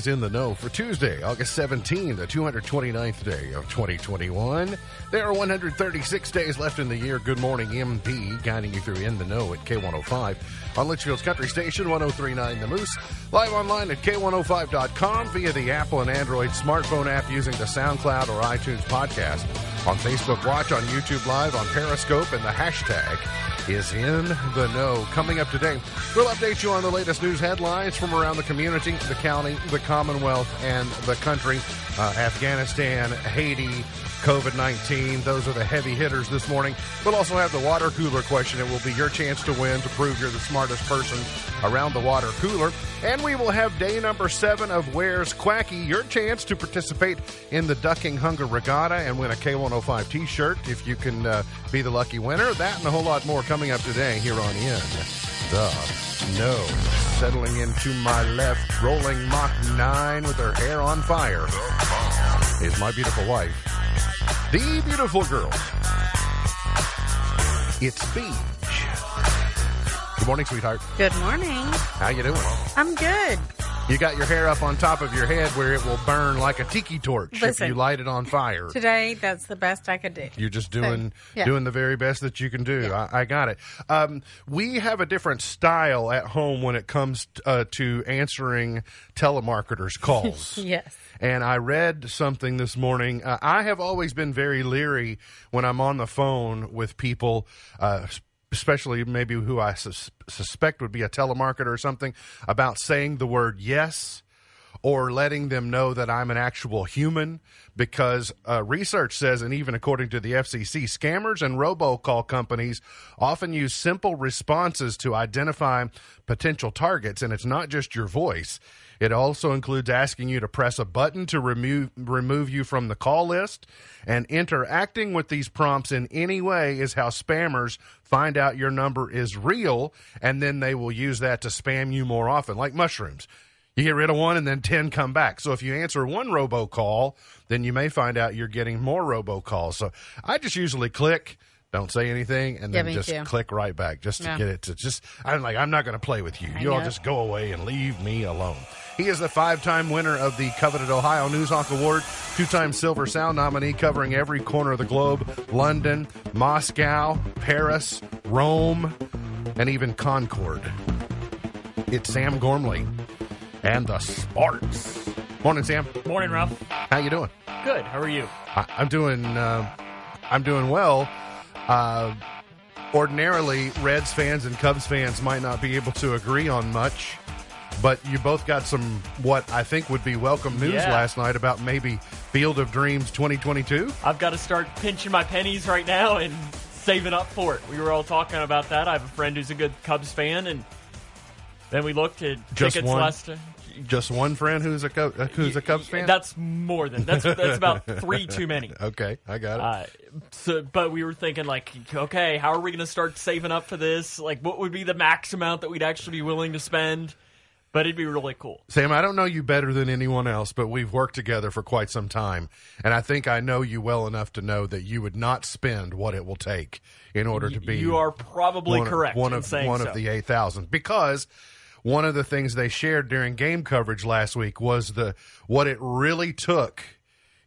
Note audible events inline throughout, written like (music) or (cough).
is In the Know for Tuesday, August 17, the 229th day of 2021. There are 136 days left in the year. Good morning, MP, guiding you through In the Know at K105 on Leitchfield's Country Station 1039 The Moose. Live online at K105.com via the Apple and Android smartphone app using the SoundCloud or iTunes podcast. On Facebook Watch, on YouTube Live, on Periscope, and the hashtag is in the know. Coming up today, we'll update you on the latest news headlines from around the community, the county, the Commonwealth, and the country. Uh, Afghanistan, Haiti, COVID 19. Those are the heavy hitters this morning. We'll also have the water cooler question. It will be your chance to win to prove you're the smartest person around the water cooler. And we will have day number seven of Where's Quacky, your chance to participate in the Ducking Hunger Regatta and win a K105 t shirt if you can uh, be the lucky winner. That and a whole lot more coming up today here on In the Know. Settling into my left, rolling Mach 9 with her hair on fire, is my beautiful wife, the beautiful girl. It's Beach. Good morning, sweetheart. Good morning. How you doing? I'm good. You got your hair up on top of your head where it will burn like a tiki torch if Listen. you light it on fire. Today, that's the best I could do. You're just doing yeah. doing the very best that you can do. I, I got it. Um, we have a different style at home when it comes uh, to answering telemarketers' calls. (laughs) Yes. And I read something this morning. Uh, I have always been very leery when I'm on the phone with people, uh, especially maybe who I sus- suspect would be a telemarketer or something, about saying the word yes or letting them know that I'm an actual human because uh, research says, and even according to the FCC, scammers and robocall companies often use simple responses to identify potential targets, and it's not just your voice. It also includes asking you to press a button to remove remove you from the call list, and interacting with these prompts in any way is how spammers find out your number is real, and then they will use that to spam you more often, like mushrooms. You get rid of one and then 10 come back. So if you answer one robocall, then you may find out you're getting more robocalls. So I just usually click, don't say anything, and then me just too. click right back just to Yeah. get it to just, I'm like, I'm not going to play with you. You all just go away and leave me alone. He is the five time winner of the coveted Ohio Newshawk Award, two time Silver Sound nominee covering every corner of the globe London, Moscow, Paris, Rome, and even Concord. It's Sam Gormley and the Sparks. Morning, Sam. Morning, Ralph. How you doing? Good. How are you? I, I'm doing. Uh, I'm doing well. Uh, ordinarily, Reds fans and Cubs fans might not be able to agree on much, but you both got some what I think would be welcome news Yeah. last night about maybe Field of Dreams 2022. I've got to start pinching my pennies right now and saving up for it. We were all talking about that. I have a friend who's a good Cubs fan, and then we looked at Just tickets one? last. Just one friend who's a Cub- uh, who's a Cubs fan. That's more than that's that's about (laughs) three too many. okay, I got it. Uh, so, but we were thinking like, okay, how are we going to start saving up for this? Like, what would be the max amount that we'd actually be willing to spend? But it'd be really cool. Sam, I don't know you better than anyone else, but we've worked together for quite some time, and I think I know you well enough to know that you would not spend what it will take in order to be. You are probably one, correct. One in of one so. of the eight thousand because one of the things they shared during game coverage last week was the what it really took.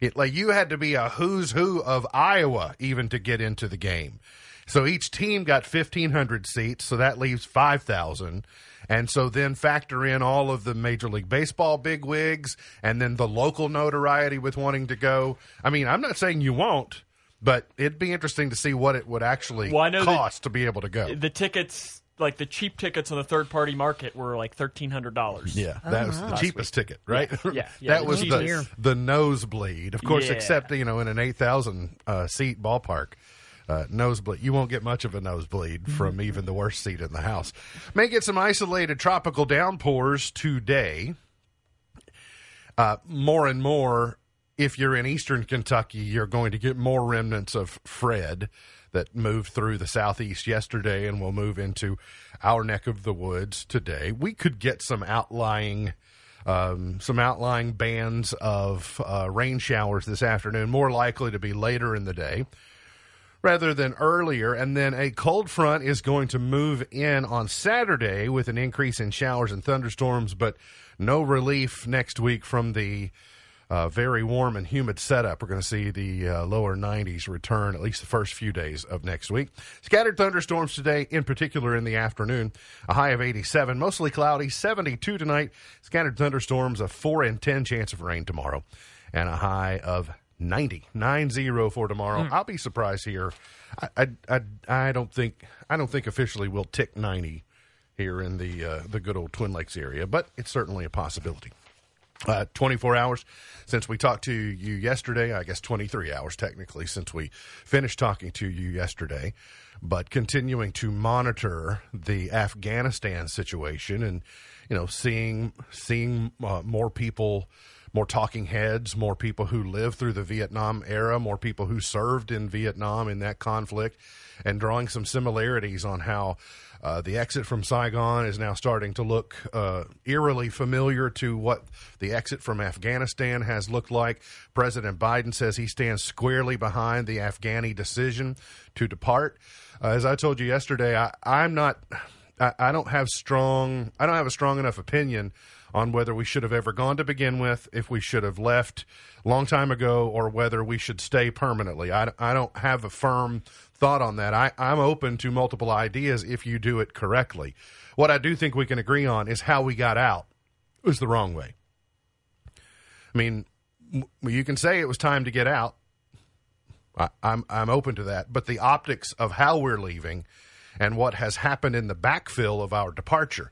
It like you had to be a who's who of Iowa even to get into the game. So each team got fifteen hundred seats, so that leaves five thousand. And so then factor in all of the Major League Baseball bigwigs and then the local notoriety with wanting to go. I mean, I'm not saying you won't, but it'd be interesting to see what it would actually Well, I know that- cost to be able to go. the tickets like the cheap tickets on the third party market were like thirteen hundred dollars. Yeah, that was the Last cheapest ticket, right? Yeah, yeah, (laughs) that was the cheapest. the nosebleed, of course. Yeah. Except you know, in an eight thousand uh, seat ballpark, uh, nosebleed, you won't get much of a nosebleed from even the worst seat in the house. May get some isolated tropical downpours today. Uh, more and more, if you're in eastern Kentucky, you're going to get more remnants of Fred that moved through the southeast yesterday and will move into our neck of the woods today. We could get some outlying. Um, some outlying bands of uh, rain showers this afternoon, more likely to be later in the day rather than earlier. And then a cold front is going to move in on Saturday with an increase in showers and thunderstorms, but no relief next week from the uh, very warm and humid setup. We're going to see the uh, lower 90s return at least the first few days of next week. Scattered thunderstorms today, in particular in the afternoon. A high of 87, mostly cloudy, 72 tonight. Scattered thunderstorms, a 4 in 10 chance of rain tomorrow, and a high of 90, 90 for tomorrow. I'll be surprised here. I, I, I, I don't think I don't think officially we'll tick 90 here in the uh, the good old Twin Lakes area, but it's certainly a possibility. Uh, 24 hours since we talked to you yesterday. I guess 23 hours technically since we finished talking to you yesterday, but continuing to monitor the Afghanistan situation and you know seeing seeing uh, more people more talking heads, more people who lived through the Vietnam era, more people who served in Vietnam in that conflict, and drawing some similarities on how uh, the exit from Saigon is now starting to look uh, eerily familiar to what the exit from Afghanistan has looked like. President Biden says he stands squarely behind the Afghani decision to depart. Uh, as I told you yesterday, I, I'm not. I don't have strong. I don't have a strong enough opinion on whether we should have ever gone to begin with, if we should have left long time ago, or whether we should stay permanently. I, I don't have a firm thought on that. I, I'm open to multiple ideas if you do it correctly. What I do think we can agree on is how we got out was the wrong way. I mean, you can say it was time to get out. I, I'm I'm open to that, but the optics of how we're leaving and what has happened in the backfill of our departure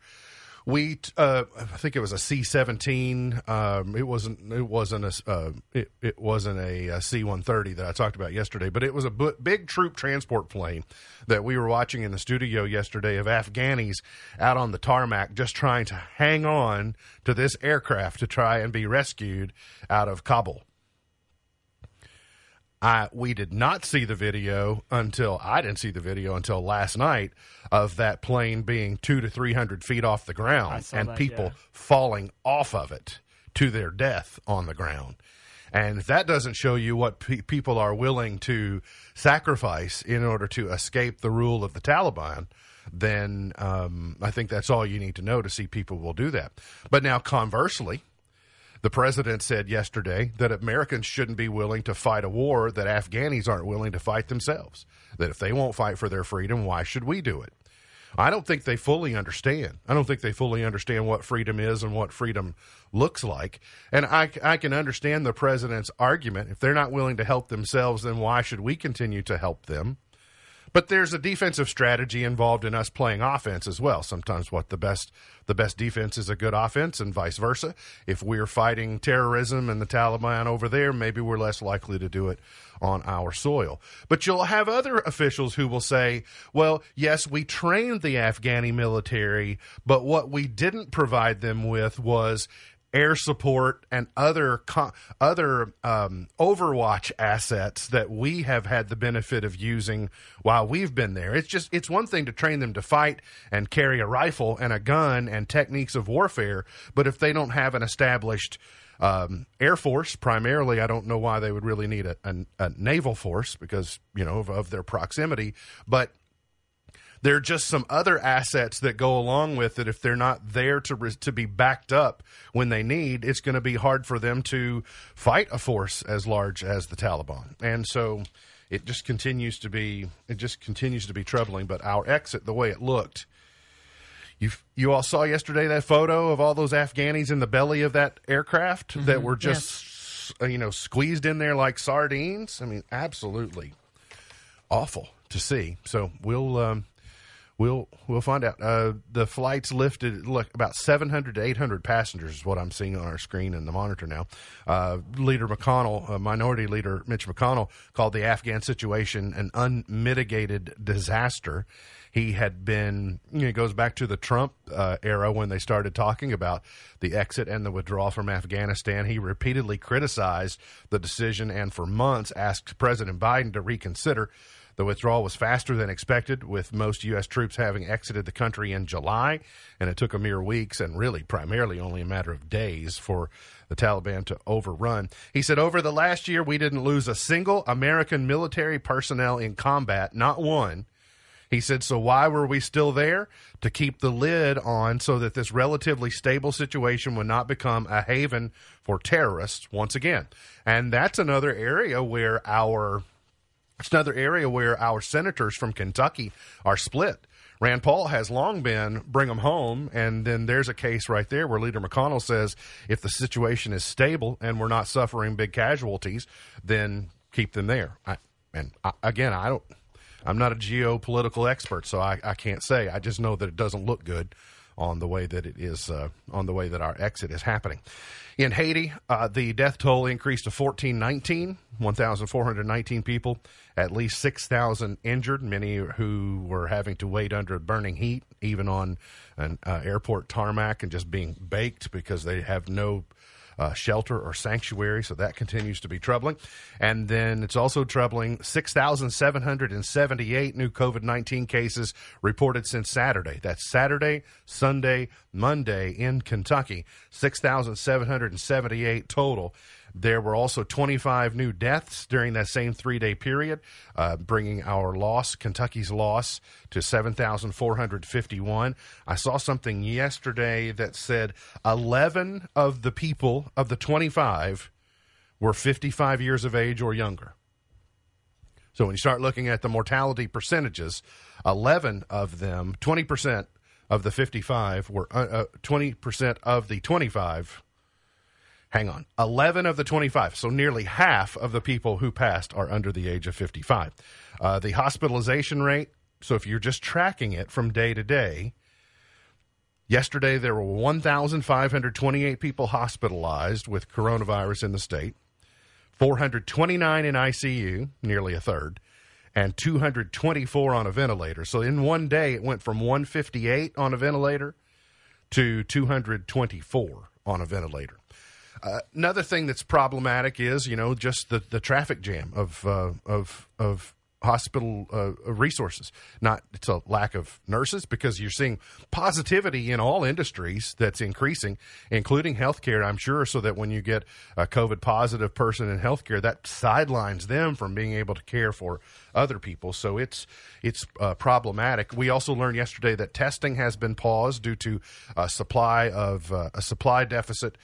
we uh, I think it was a C seventeen. Um, it wasn't it wasn't a uh, it, it wasn't a C one thirty that I talked about yesterday, but it was a b- big troop transport plane that we were watching in the studio yesterday of Afghanis out on the tarmac, just trying to hang on to this aircraft to try and be rescued out of Kabul. I we did not see the video until I didn't see the video until last night of that plane being two to three hundred feet off the ground and that, people yeah. falling off of it to their death on the ground. And if that doesn't show you what pe- people are willing to sacrifice in order to escape the rule of the Taliban, then um, I think that's all you need to know to see people will do that. But now, conversely, the president said yesterday that Americans shouldn't be willing to fight a war that Afghanis aren't willing to fight themselves. That if they won't fight for their freedom, why should we do it? I don't think they fully understand. I don't think they fully understand what freedom is and what freedom looks like. And I, I can understand the president's argument. If they're not willing to help themselves, then why should we continue to help them? But there's a defensive strategy involved in us playing offense as well. Sometimes what the best the best defense is a good offense and vice versa. If we're fighting terrorism and the Taliban over there, maybe we're less likely to do it on our soil. But you'll have other officials who will say, well, yes, we trained the Afghani military, but what we didn't provide them with was air support and other co- other um, Overwatch assets that we have had the benefit of using while we've been there. It's just it's one thing to train them to fight and carry a rifle and a gun and techniques of warfare, but if they don't have an established um, Air Force, primarily, I don't know why they would really need a, a, a naval force because you know of, of their proximity, but there are just some other assets that go along with it. If they're not there to re- to be backed up when they need, it's going to be hard for them to fight a force as large as the Taliban. And so it just continues to be it just continues to be troubling. But our exit, the way it looked. You, you all saw yesterday that photo of all those Afghanis in the belly of that aircraft that were just uh, you know squeezed in there like sardines. I mean, absolutely awful to see. So we'll um, we'll we'll find out. Uh, the flights lifted look about 700 to 800 passengers is what I'm seeing on our screen in the monitor now. Uh, leader McConnell, uh, Minority Leader Mitch McConnell, called the Afghan situation an unmitigated disaster. He had been, you know, it goes back to the Trump uh, era when they started talking about the exit and the withdrawal from Afghanistan. He repeatedly criticized the decision and for months asked President Biden to reconsider. The withdrawal was faster than expected, with most U.S. troops having exited the country in July, and it took a mere weeks and really primarily only a matter of days for the Taliban to overrun. He said, Over the last year, we didn't lose a single American military personnel in combat, not one. He said, So why were we still there? To keep the lid on so that this relatively stable situation would not become a haven for terrorists once again. And that's another area where our. It's another area where our senators from Kentucky are split. Rand Paul has long been bring them home, and then there's a case right there where Leader McConnell says if the situation is stable and we're not suffering big casualties, then keep them there. I, and I, again, I don't. I'm not a geopolitical expert, so I, I can't say. I just know that it doesn't look good on the way that it is uh, on the way that our exit is happening. In Haiti, uh, the death toll increased to 1419, 1,419 people, at least 6,000 injured, many who were having to wait under burning heat, even on an uh, airport tarmac and just being baked because they have no uh, shelter or sanctuary, so that continues to be troubling. And then it's also troubling 6,778 new COVID 19 cases reported since Saturday. That's Saturday, Sunday, Monday in Kentucky. 6,778 total. There were also 25 new deaths during that same three day period, uh, bringing our loss, Kentucky's loss, to 7,451. I saw something yesterday that said 11 of the people of the 25 were 55 years of age or younger. So when you start looking at the mortality percentages, 11 of them, 20% of the 55 were uh, uh, 20% of the 25 hang on, 11 of the 25, so nearly half of the people who passed are under the age of 55. Uh, the hospitalization rate, so if you're just tracking it from day to day, yesterday there were 1,528 people hospitalized with coronavirus in the state, 429 in ICU, nearly a third, and 224 on a ventilator. So in one day, it went from 158 on a ventilator to 224 on a ventilator. Uh, another thing that's problematic is, you know, just the, the traffic jam of uh, of of hospital uh, resources. Not it's a lack of nurses because you're seeing positivity in all industries that's increasing, including healthcare. I'm sure, so that when you get a COVID positive person in healthcare, that sidelines them from being able to care for other people. So it's it's uh, problematic. We also learned yesterday that testing has been paused due to a supply of uh, a supply deficit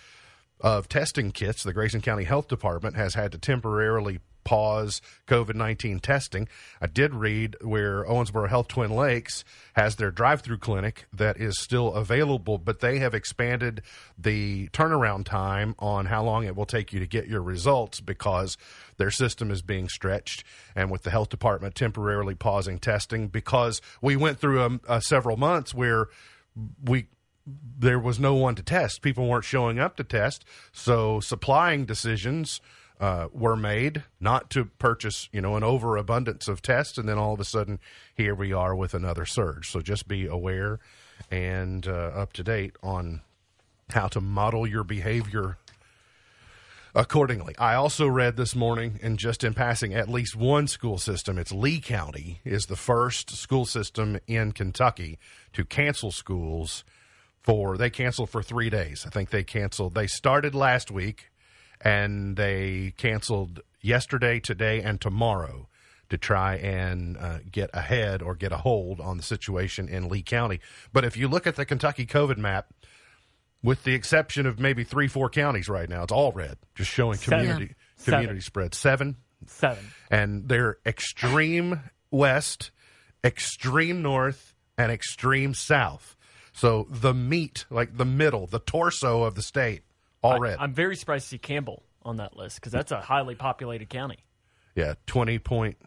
of testing kits, the Grayson County Health Department has had to temporarily pause COVID 19 testing. I did read where Owensboro Health Twin Lakes has their drive through clinic that is still available, but they have expanded the turnaround time on how long it will take you to get your results because their system is being stretched. And with the health department temporarily pausing testing, because we went through a, um, a several months where we there was no one to test. People weren't showing up to test, so supplying decisions uh, were made not to purchase, you know, an overabundance of tests, and then all of a sudden, here we are with another surge. So just be aware and uh, up to date on how to model your behavior accordingly. I also read this morning, and just in passing, at least one school system, it's Lee County, is the first school system in Kentucky to cancel schools for they canceled for three days. I think they canceled. They started last week, and they canceled yesterday, today, and tomorrow to try and uh, get ahead or get a hold on the situation in Lee County. But if you look at the Kentucky COVID map, with the exception of maybe three, four counties right now, it's all red, just showing community Seven. community spread. Seven, seven, and they're extreme west, extreme north, and extreme south. So the meat, like the middle, the torso of the state, all I, red. I'm very surprised to see Campbell on that list because that's a highly populated county. Yeah, 20 point,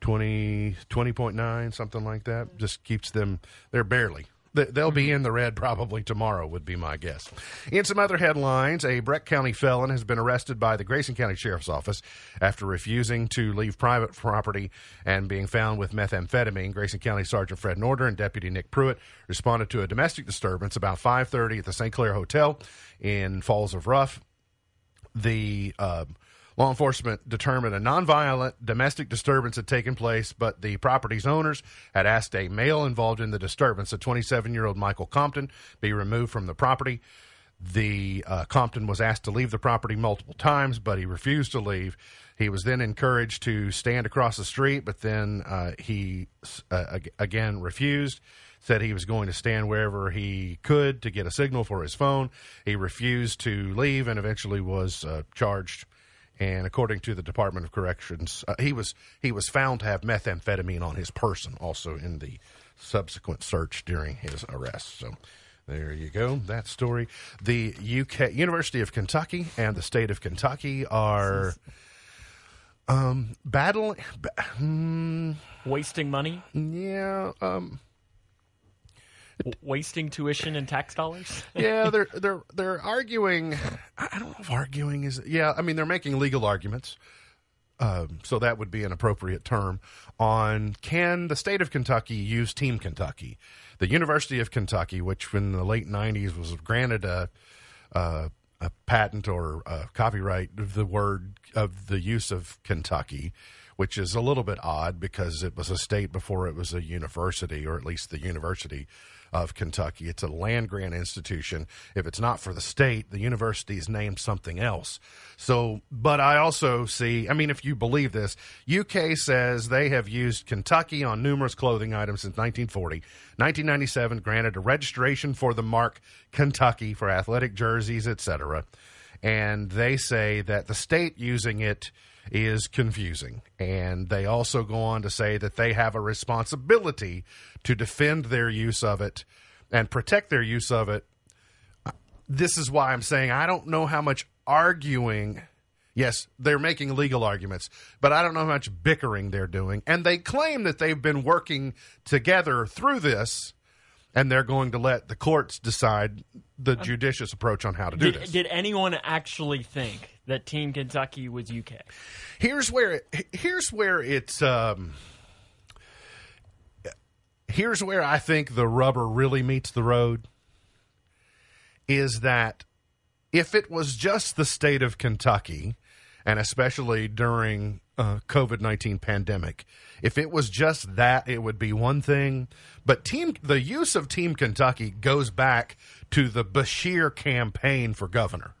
20, 20.9, something like that. Just keeps them, they're barely They'll be in the red probably tomorrow, would be my guess. In some other headlines, a Breck County felon has been arrested by the Grayson County Sheriff's Office after refusing to leave private property and being found with methamphetamine. Grayson County Sergeant Fred Norder and Deputy Nick Pruitt responded to a domestic disturbance about 5:30 at the St. Clair Hotel in Falls of Rough. The uh, Law enforcement determined a nonviolent domestic disturbance had taken place, but the property's owners had asked a male involved in the disturbance, a 27 year old Michael Compton, be removed from the property. The uh, Compton was asked to leave the property multiple times, but he refused to leave. He was then encouraged to stand across the street, but then uh, he uh, again refused. Said he was going to stand wherever he could to get a signal for his phone. He refused to leave and eventually was uh, charged. And according to the Department of Corrections, uh, he was he was found to have methamphetamine on his person, also in the subsequent search during his arrest. So there you go. That story. The UK University of Kentucky and the state of Kentucky are um, battling. Ba- hmm, Wasting money, yeah, um, (laughs) wasting tuition and tax dollars. (laughs) yeah. They're they're they're arguing. I don't know if arguing is. Yeah, I mean they're making legal arguments. Um, so that would be an appropriate term on can the state of Kentucky use Team Kentucky? The University of Kentucky, which in the late '90s was granted a a, a patent or a copyright of the word of the use of Kentucky, which is a little bit odd because it was a state before it was a university, or at least the University of Kentucky. It's a land grant institution. If it's not for the state, the university is named something else. So, but I also see, I mean, if you believe this, UK says they have used Kentucky on numerous clothing items since 1940. 1997 granted a registration for the mark Kentucky for athletic jerseys, etc. And they say that the state using it is confusing. And they also go on to say that they have a responsibility to defend their use of it and protect their use of it. This is why I'm saying I don't know how much arguing. Yes, they're making legal arguments, but I don't know how much bickering they're doing. And they claim that they've been working together through this, and they're going to let the courts decide the judicious approach on how to do Did, this. did anyone actually think that Team Kentucky was UK? here's where it, here's where it's um here's where I think the rubber really meets the road is that if it was just the state of Kentucky and especially during uh, COVID-19 pandemic. If it was just that it would be one thing but team the use of team Kentucky goes back to the Beshear campaign for governor.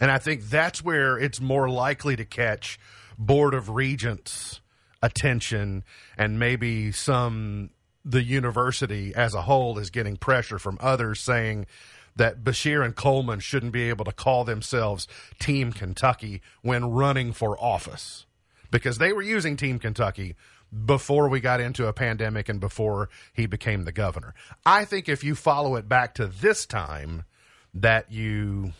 And I think that's where it's more likely to catch Board of Regents' attention and maybe some, the university as a whole is getting pressure from others saying that Beshear and Coleman shouldn't be able to call themselves Team Kentucky when running for office because they were using Team Kentucky before we got into a pandemic and before he became the governor. I think if you follow it back to this time, that you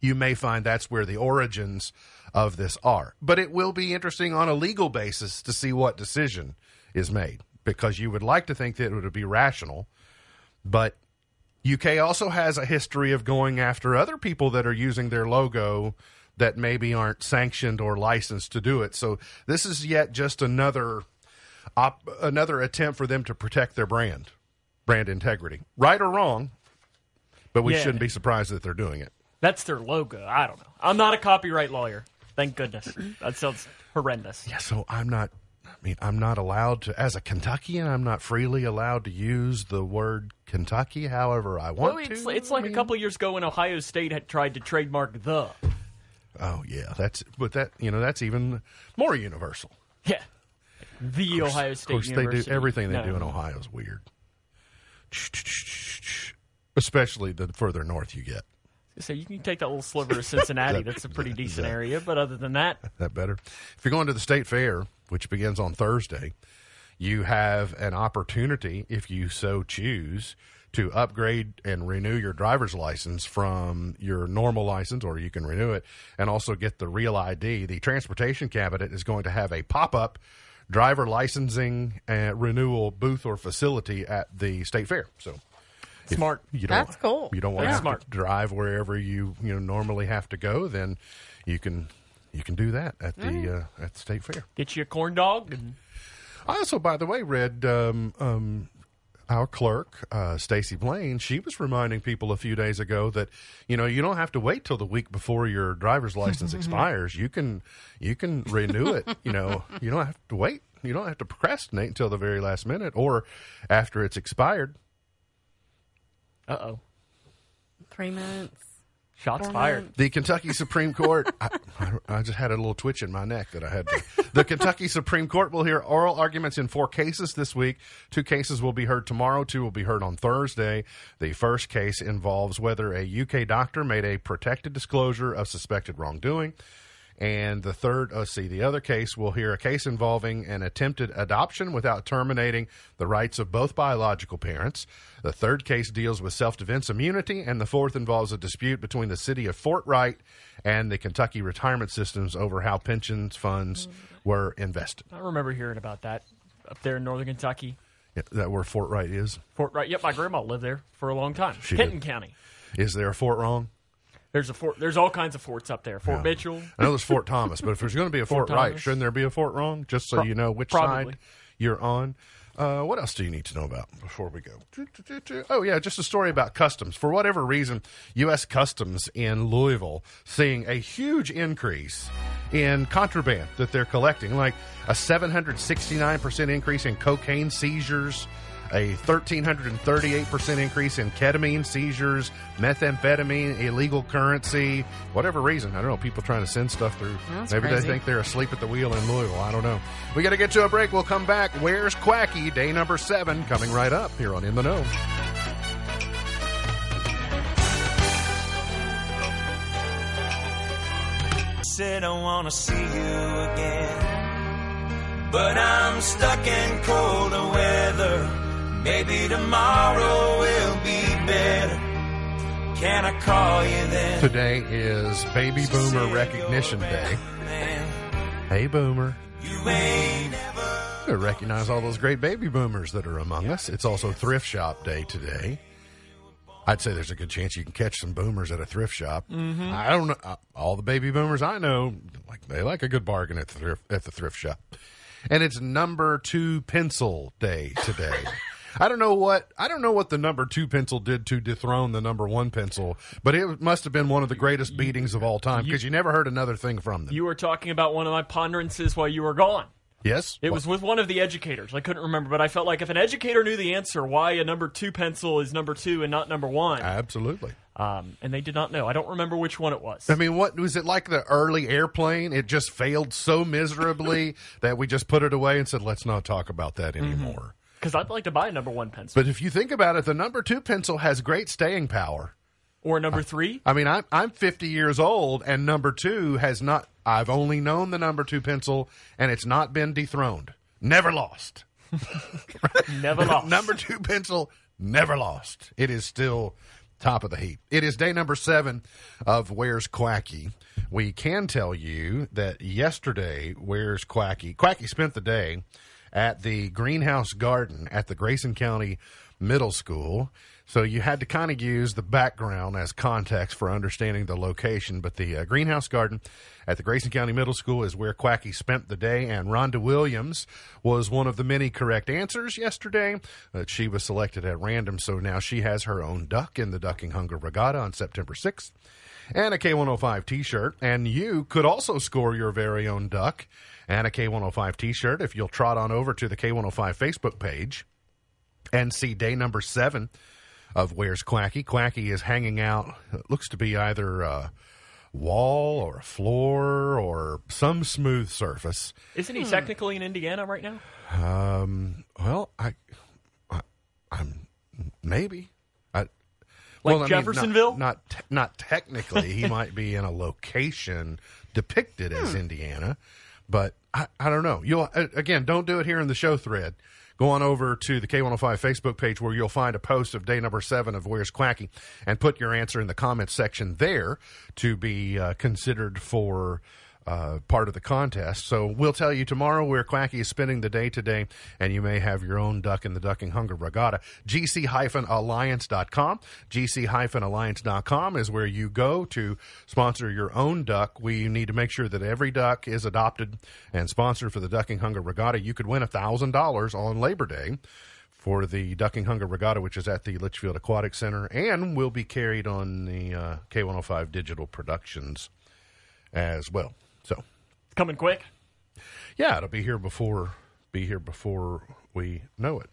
you may find that's where the origins of this are. But it will be interesting on a legal basis to see what decision is made because you would like to think that it would be rational. But UK also has a history of going after other people that are using their logo that maybe aren't sanctioned or licensed to do it. So this is yet just another op- another attempt for them to protect their brand, brand integrity. Right or wrong, but we Yeah. shouldn't be surprised that they're doing it. That's their logo. I don't know. I'm not a copyright lawyer. Thank goodness. That sounds horrendous. Yeah, so I'm not. I mean, I'm not allowed to, as a Kentuckian, I'm not freely allowed to use the word Kentucky however I want Well, it's, to. it's I like a mean- couple years ago when Ohio State had tried to trademark the. Oh yeah, that's but that you know that's even more universal. Yeah. The Ohio State. Of course, University. they do everything they No. do in Ohio is weird. Especially the further north you get. So you can take that little sliver of Cincinnati. (laughs) That's a pretty decent area. But other than that, that better. If you're going to the state fair, which begins on Thursday, you have an opportunity, if you so choose, to upgrade and renew your driver's license from your normal license, or you can renew it and also get the real ID. The transportation cabinet is going to have a pop up driver licensing and renewal booth or facility at the state fair. So Smart. You don't, That's cool. You don't want That's to smart. drive wherever you you know normally have to go, then you can you can do that at the uh, at the state fair. get you a corn dog. And I also, by the way, read um, um, our clerk, uh, Stacy Blaine. She was reminding people a few days ago that you know you don't have to wait till the week before your driver's license (laughs) expires. You can you can renew it. You know you don't have to wait. You don't have to procrastinate until the very last minute or after it's expired. uh oh. Three months. Shots fired. The Kentucky Supreme Court. I, I- I just had a little twitch in my neck that I had to. The Kentucky Supreme Court will hear oral arguments in four cases this week. Two cases will be heard tomorrow. Two will be heard on Thursday. The first case involves whether a UK doctor made a protected disclosure of suspected wrongdoing. And the third, uh, see, the other case we'll hear a case involving an attempted adoption without terminating the rights of both biological parents. The third case deals with self defense immunity, and the fourth involves a dispute between the city of Fort Wright and the Kentucky retirement systems over how pensions funds were invested. I remember hearing about that up there in northern Kentucky. Yeah, that where Fort Wright is? Fort Wright. Yep, my grandma lived there for a long time. She Kenton did. County. Is there a Fort Wrong? There's a fort. There's all kinds of forts up there. Fort Mitchell. I know there's Fort Thomas, but if there's going to be a Fort, Fort Wright, shouldn't there be a Fort Wrong? Just so Pro- you know which probably. side you're on. Uh, what else do you need to know about before we go? Oh, yeah, just a story about customs. For whatever reason, U.S. Customs in Louisville seeing a huge increase in contraband that they're collecting, like a 769% increase in cocaine seizures, a 1,338% increase in ketamine seizures, methamphetamine, illegal currency, whatever reason. I don't know, people trying to send stuff through. That's Maybe crazy. they think they're asleep at the wheel in Louisville. I don't know. We got to get to a break. We'll come back. Where's Quacky? Day number seven coming right up here on In the Know. Said I wanna see you again, but I'm stuck in colder weather. Maybe tomorrow will be better. Can I call you then? Today is Baby Boomer Recognition Day. Hey, Boomer. You ain't I recognize all those great baby boomers that are among us. It's also Thrift Shop Day today. I'd say there's a good chance you can catch some boomers at a thrift shop. I don't know. uh, All the baby boomers I know, like they like a good bargain at the thrift, at the thrift shop. And it's number two pencil day today. (laughs) I don't know what I don't know what the number two pencil did to dethrone the number one pencil, but it must have been one of the greatest beatings of all time because you never heard another thing from them. You were talking about one of my ponderances while you were gone. yes, It was with one of the educators. I couldn't remember, but I felt like if an educator knew the answer, why a number two pencil is number two and not number one, absolutely. um, and they did not know. I don't remember which one it was. I mean, what was it like the early airplane? It just failed so miserably (laughs) that we just put it away and said, let's not talk about that anymore. Because I'd like to buy a number one pencil But if you think about it, the number two pencil has great staying power. or number three. I mean, I'm, I'm 50 years old, and number two has not, I've only known the number two pencil, and it's not been dethroned. Never lost. (laughs) Never lost. (laughs) number two pencil never lost. It is still top of the heap. It is day number seven of Where's Quacky. We can tell you that yesterday, Where's Quacky? Quacky spent the day at the greenhouse garden at the Grayson County Middle School. So you had to kind of use the background as context for understanding the location. But the uh, greenhouse garden at the Grayson County Middle School is where Quacky spent the day, and Rhonda Williams was one of the many correct answers yesterday. Uh, she was selected at random, so now she has her own duck in the Ducking Hunger Regatta on September 6th. And a K105 t shirt. And you could also score your very own duck and a K105 t shirt if you'll trot on over to the K105 Facebook page and see day number seven of Where's Quacky. Quacky is hanging out, it looks to be either a wall or a floor or some smooth surface. Isn't he technically in Indiana right now? Um, well, I, I I'm maybe. I, Like well, I mean, not- Jeffersonville? not te- not technically. he (laughs) might be in a location depicted as Indiana, but I, I don't know. You'll again, don't do it here in the show thread. Go on over to the K105 Facebook page where you'll find a post of day number seven of Where's Quacky and put your answer in the comments section there to be uh, considered for uh, part of the contest. So we'll tell you tomorrow where Quacky is spending the day today, and you may have your own duck in the Ducking Hunger Regatta. GC-Alliance.com. GC-Alliance.com is where you go to sponsor your own duck. We need to make sure that every duck is adopted and sponsored for the Ducking Hunger Regatta. You could win $1,000 on Labor Day for the Ducking Hunger Regatta, which is at the Leitchfield Aquatic Center, and will be carried on the uh, K105 Digital Productions as well. So, Coming quick. yeah, it'll be here before be here before we know it.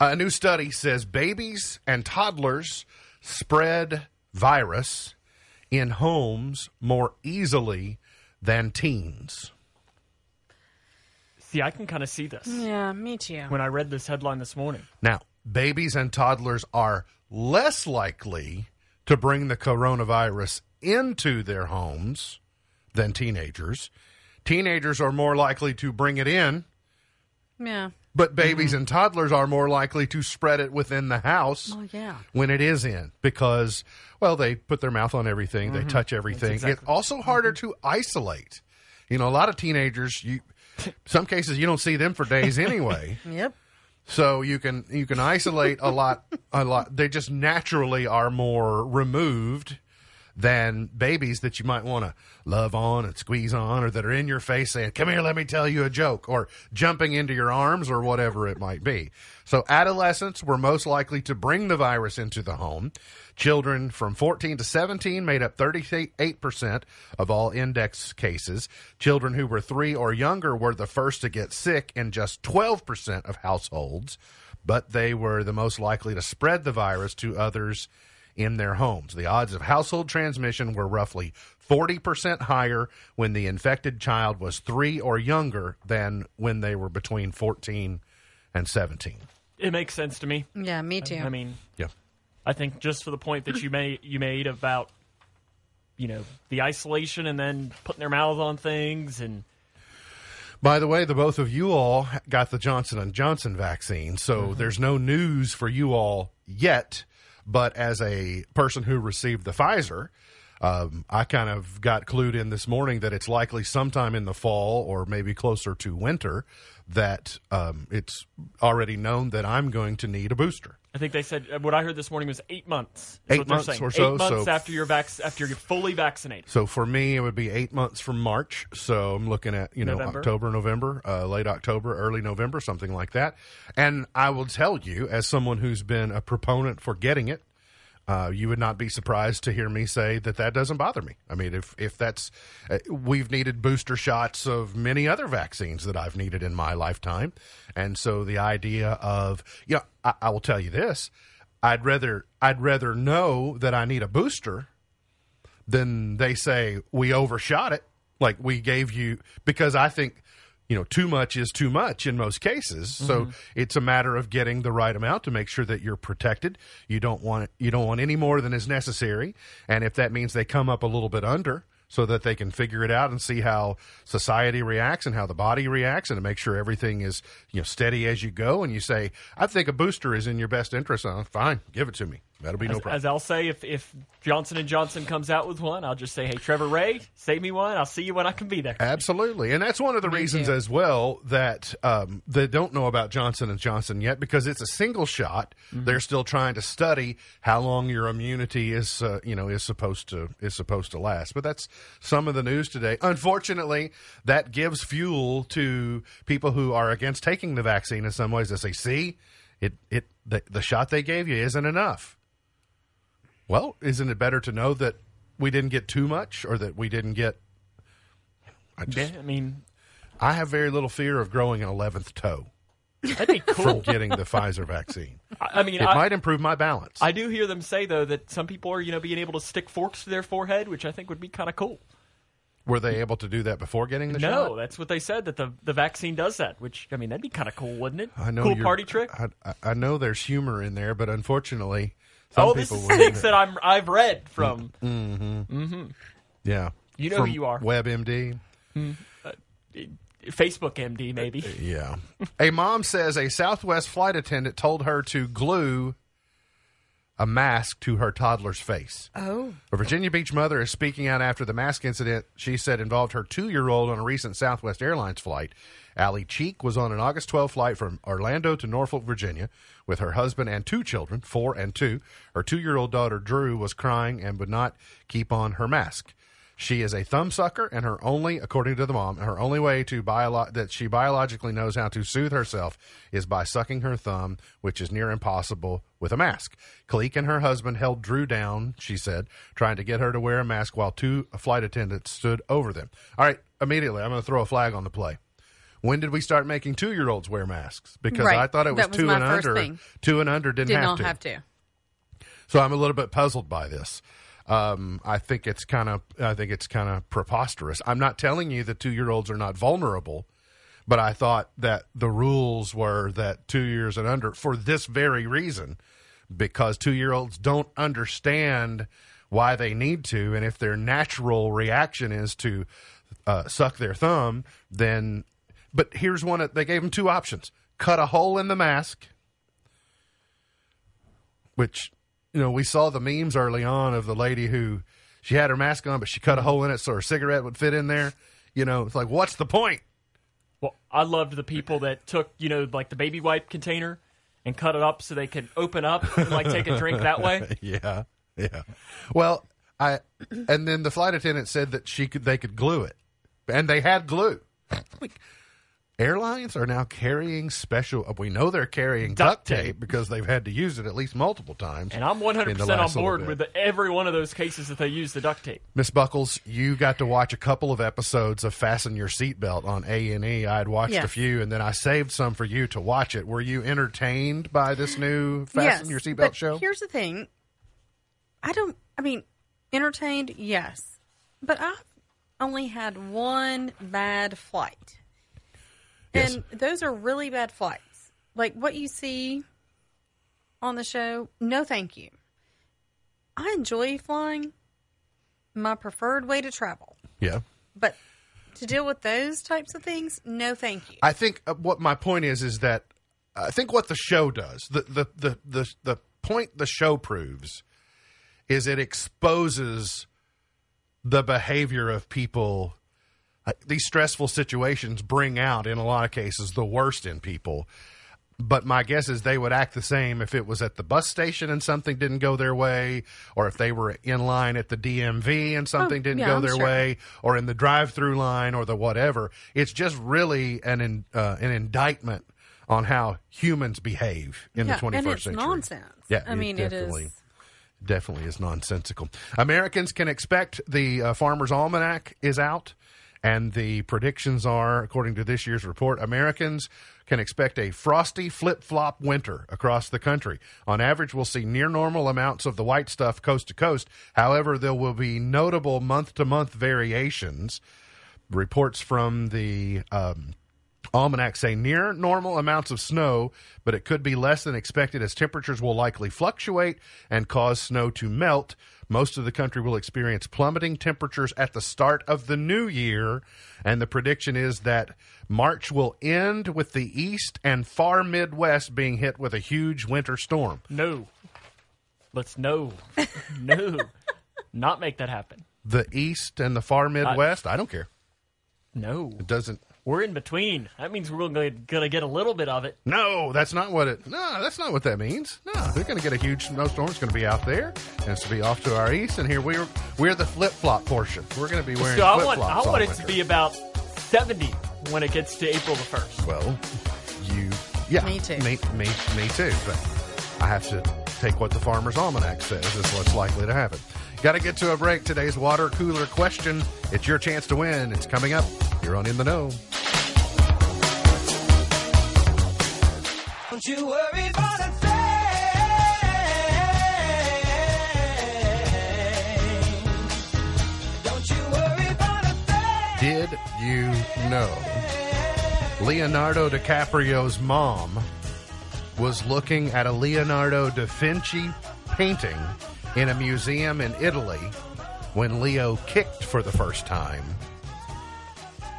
Uh, a new study says babies and toddlers spread virus in homes more easily than teens. See, I can kind of see this Yeah, me too. when I read this headline this morning. Now, babies and toddlers are less likely to bring the coronavirus into their homes than teenagers. Teenagers are more likely to bring it in, Yeah. but babies mm-hmm. and toddlers are more likely to spread it within the house Oh, yeah. when it is in because, well, they put their mouth on everything, they mm-hmm. touch everything. It's also harder mm-hmm. to isolate. You know, a lot of teenagers, you, some cases, you don't see them for days anyway. (laughs) Yep. So you can you can isolate a lot a lot. They just naturally are more removed than babies that you might want to love on and squeeze on, or that are in your face saying, "Come here, let me tell you a joke," or jumping into your arms, or whatever it might be. So adolescents were most likely to bring the virus into the home. Children from 14 to 17 made up 38% of all index cases. Children who were three or younger were the first to get sick in just 12% of households, but they were the most likely to spread the virus to others in their homes. The odds of household transmission were roughly 40% higher when the infected child was three or younger than when they were between 14 and 17. It makes sense to me. Yeah, me too. I mean, Yeah. I think just for the point that you made you made about you know the isolation and then putting their mouths on things and By the way, the both of you all got the Johnson and Johnson vaccine, so mm-hmm. there's no news for you all yet. But as a person who received the Pfizer, um, I kind of got clued in this morning that it's likely sometime in the fall or maybe closer to winter that um, it's already known that I'm going to need a booster. I think they said uh, what I heard this morning was eight months. is Eight what they're months saying. or so, Eight months so- after you're vac- after you're fully vaccinated. So for me, it would be eight months from March. So I'm looking at you know November. October, November, uh, late October, early November, something like that. And I will tell you, as someone who's been a proponent for getting it, uh, you would not be surprised to hear me say that that doesn't bother me. I mean, if if that's uh, we've needed booster shots of many other vaccines that I've needed in my lifetime, and so the idea of you know, I, I will tell you this. I'd rather I'd rather know that I need a booster then they say we overshot it like we gave you because i think you know too much is too much in most cases. So mm-hmm. it's a matter of getting the right amount to make sure that you're protected. You don't want you don't want any more than is necessary. And if that means they come up a little bit under so that they can figure it out and see how society reacts and how the body reacts and to make sure everything is you know steady as you go and you say i think a booster is in your best interest uh, fine give it to me that'll be no As, problem as I'll say, if if Johnson and Johnson comes out with one, I'll just say, "Hey, Trevor Ray, save me one. I'll see you when I can be there." Absolutely, and that's one of the reasons too. as well that um, they don't know about Johnson and Johnson yet because it's a single shot. They're still trying to study how long your immunity is, uh, you know, is supposed to is supposed to last. But that's some of the news today. Unfortunately, that gives fuel to people who are against taking the vaccine in some ways. They say, "See, it it the, the shot they gave you isn't enough." Well, isn't it better to know that we didn't get too much or that we didn't get? I just Yeah, I mean, I have very little fear of growing an eleventh toe that'd be from cool. getting the Pfizer vaccine. (laughs) I mean, It I, might improve my balance. I do hear them say though that some people are you know being able to stick forks to their forehead, which I think would be kind of cool. Were they able to do that before getting the show? No, shot? that's what they said that the the vaccine does that. Which I mean, that'd be kind of cool, wouldn't it? I know cool party trick. I, I- know there's humor in there, but unfortunately, some oh, this people is things that I'm I've read from. Mm, mm-hmm. Mm-hmm. yeah. You know From who you are. WebMD. Hmm. Uh, Facebook MD, maybe. Uh, uh, yeah. a mom says a Southwest flight attendant told her to glue a mask to her toddler's face. oh. A Virginia Beach mother is speaking out after the mask incident she said involved her two year old on a recent Southwest Airlines flight. Allie Cleek was on an August 12 flight from Orlando to Norfolk, Virginia, with her husband and two children, four and two. Her two year old daughter, Drew, was crying and would not keep on her mask. She is a thumb sucker, and her only, according to the mom, her only way to biolo- that she biologically knows how to soothe herself is by sucking her thumb, which is near impossible with a mask. Cleek and her husband held Drew down, she said, trying to get her to wear a mask while two flight attendants stood over them. All right, immediately, I'm going to throw a flag on the play. When did we start making two year olds wear masks? Because Right. I thought it was, was two and under. thing. Two and under didn't, Did have not to. have to. So I'm a little bit puzzled by this. Um, I think it's kind of I think it's kind of preposterous. I'm not telling you that two year olds are not vulnerable, but I thought that the rules were that two years and under for this very reason, because two year olds don't understand why they need to, and if their natural reaction is to uh, suck their thumb, then. But here's one. They gave them two options: cut a hole in the mask, which you know we saw the memes early on of the lady who she had her mask on, but she cut a hole in it so her cigarette would fit in there. You know, it's like, what's the point? Well, I loved the people that took, you know, like the baby wipe container and cut it up so they could open up and like take a drink that way. (laughs) yeah, yeah. Well, I and then the flight attendant said that she could they could glue it, and they had glue. (laughs) Like, airlines are now carrying special. We know they're carrying duct, Duct tape. tape. because they've had to use it at least multiple times. And I'm 100% on board with the, every one of those cases that they use the duct tape. Miss Buckles, you got to watch a couple of episodes of Fasten Your Seatbelt on A and E. I'd watched a few, and then I saved some for you to watch it. Were you entertained by this new Fasten yes, Your Seatbelt but show? Here's the thing. I don't. I mean, entertained, yes, but I've only had one bad flight, Yes. and those are really bad flights. Like what you see on the show. No, thank you. I enjoy flying. My preferred way to travel, Yeah. but to deal with those types of things, no, thank you. I think uh, what my point is is that I think what the show does, the the the the, the point the show proves is it exposes the behavior of people uh, these stressful situations bring out in a lot of cases the worst in people but my guess is they would act the same if it was at the bus station and something didn't go their way, or if they were in line at the DMV and something Oh, didn't yeah, go I'm their sure. way, or in the drive-through line, or the whatever. It's just really an in, uh, an indictment on how humans behave in yeah, the 21st and it's century. nonsense. Yeah, I mean, it definitely, is. definitely is nonsensical. Americans can expect the uh, Farmer's Almanac is out, and the predictions are, according to this year's report, Americans can expect a frosty flip flop winter across the country. On average, we'll see near normal amounts of the white stuff coast to coast. However, there will be notable month to month variations. Reports from the um, Almanac say near normal amounts of snow, but it could be less than expected as temperatures will likely fluctuate and cause snow to melt. Most of the country will experience plummeting temperatures at the start of the new year, and the prediction is that March will end with the east and far Midwest being hit with a huge winter storm. No. Let's no. (laughs) no. Not make that happen. The east and the far Midwest, I don't care. No. It doesn't We're in between. That means we're going to get a little bit of it. No, that's not what it. No, that's not what that means. No, they're going to get a huge snowstorm. It's going to be out there, and it's to be off to our east. And here we're we're the flip flop portion. We're going to be wearing So I want, I flops all want it to be about 70 when it gets to April the 1st. Well, you, yeah, Me too. me, me, me too. But I have to take what the Farmer's Almanac says is what's likely to happen. Got to get to a break. Today's water cooler question. It's your chance to win. It's coming up. You're on in the know. Don't you worry about a thing. Don't you worry about a thing. Did you know Leonardo DiCaprio's mom was looking at a Leonardo da Vinci painting in a museum in Italy when Leo kicked for the first time?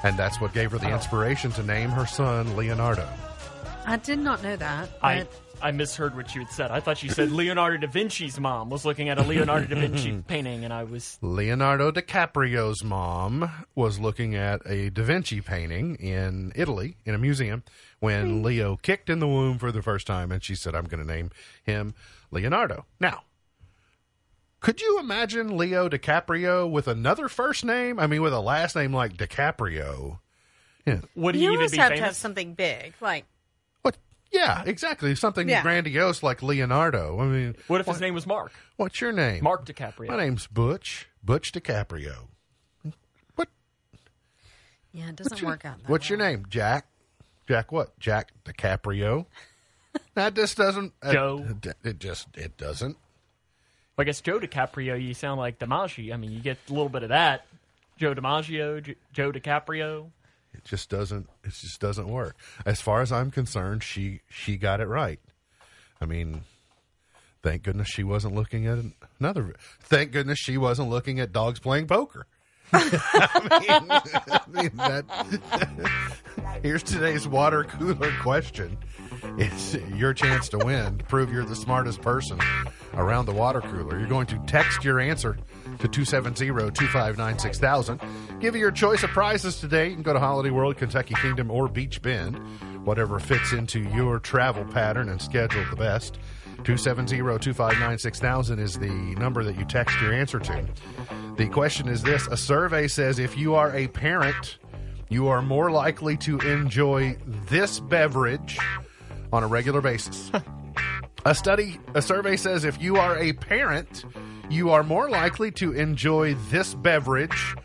And that's what gave her the oh. inspiration to name her son Leonardo. I did not know that. I, I misheard what you had said. I thought you said Leonardo da Vinci's mom was looking at a Leonardo da Vinci (laughs) painting, and I was. Leonardo DiCaprio's mom was looking at a Da Vinci painting in Italy in a museum when hmm. Leo kicked in the womb for the first time, and she said, I'm going to name him Leonardo. Now, could you imagine Leo DiCaprio with another first name? I mean, with a last name like DiCaprio. Yeah. Would he you even almost be have to have famous? something big, like What? Yeah, exactly. Something Yeah. grandiose like Leonardo. I mean, What if his name was Mark? what's your name? Mark DiCaprio. My name's Butch. Butch DiCaprio. What? yeah, it doesn't What's your- work out. That What's your name? Jack. Jack what? Jack DiCaprio. (laughs) that just doesn't. uh, Joe. It just it doesn't. I guess Joe DiCaprio, you sound like DiMaggio. I mean, you get a little bit of that. Joe DiMaggio, J- Joe DiCaprio. It just doesn't. It just doesn't work. As far as I'm concerned, she she got it right. I mean, thank goodness she wasn't looking at another. Thank goodness she wasn't looking at dogs playing poker. (laughs) I mean, (laughs) I mean that. (laughs) here's today's water cooler question. It's your chance to win. To prove you're the smartest person around the water cooler. You're going to text your answer to 270-259-6000. Give you your choice of prizes today. You can go to Holiday World, Kentucky Kingdom, or Beach Bend. Whatever fits into your travel pattern and schedule the best. 270-259-6000 is the number that you text your answer to. The question is this. A survey says if you are a parent, you are more likely to enjoy this beverage on a regular basis. (laughs) a study, a survey says if you are a parent, you are more likely to enjoy this beverage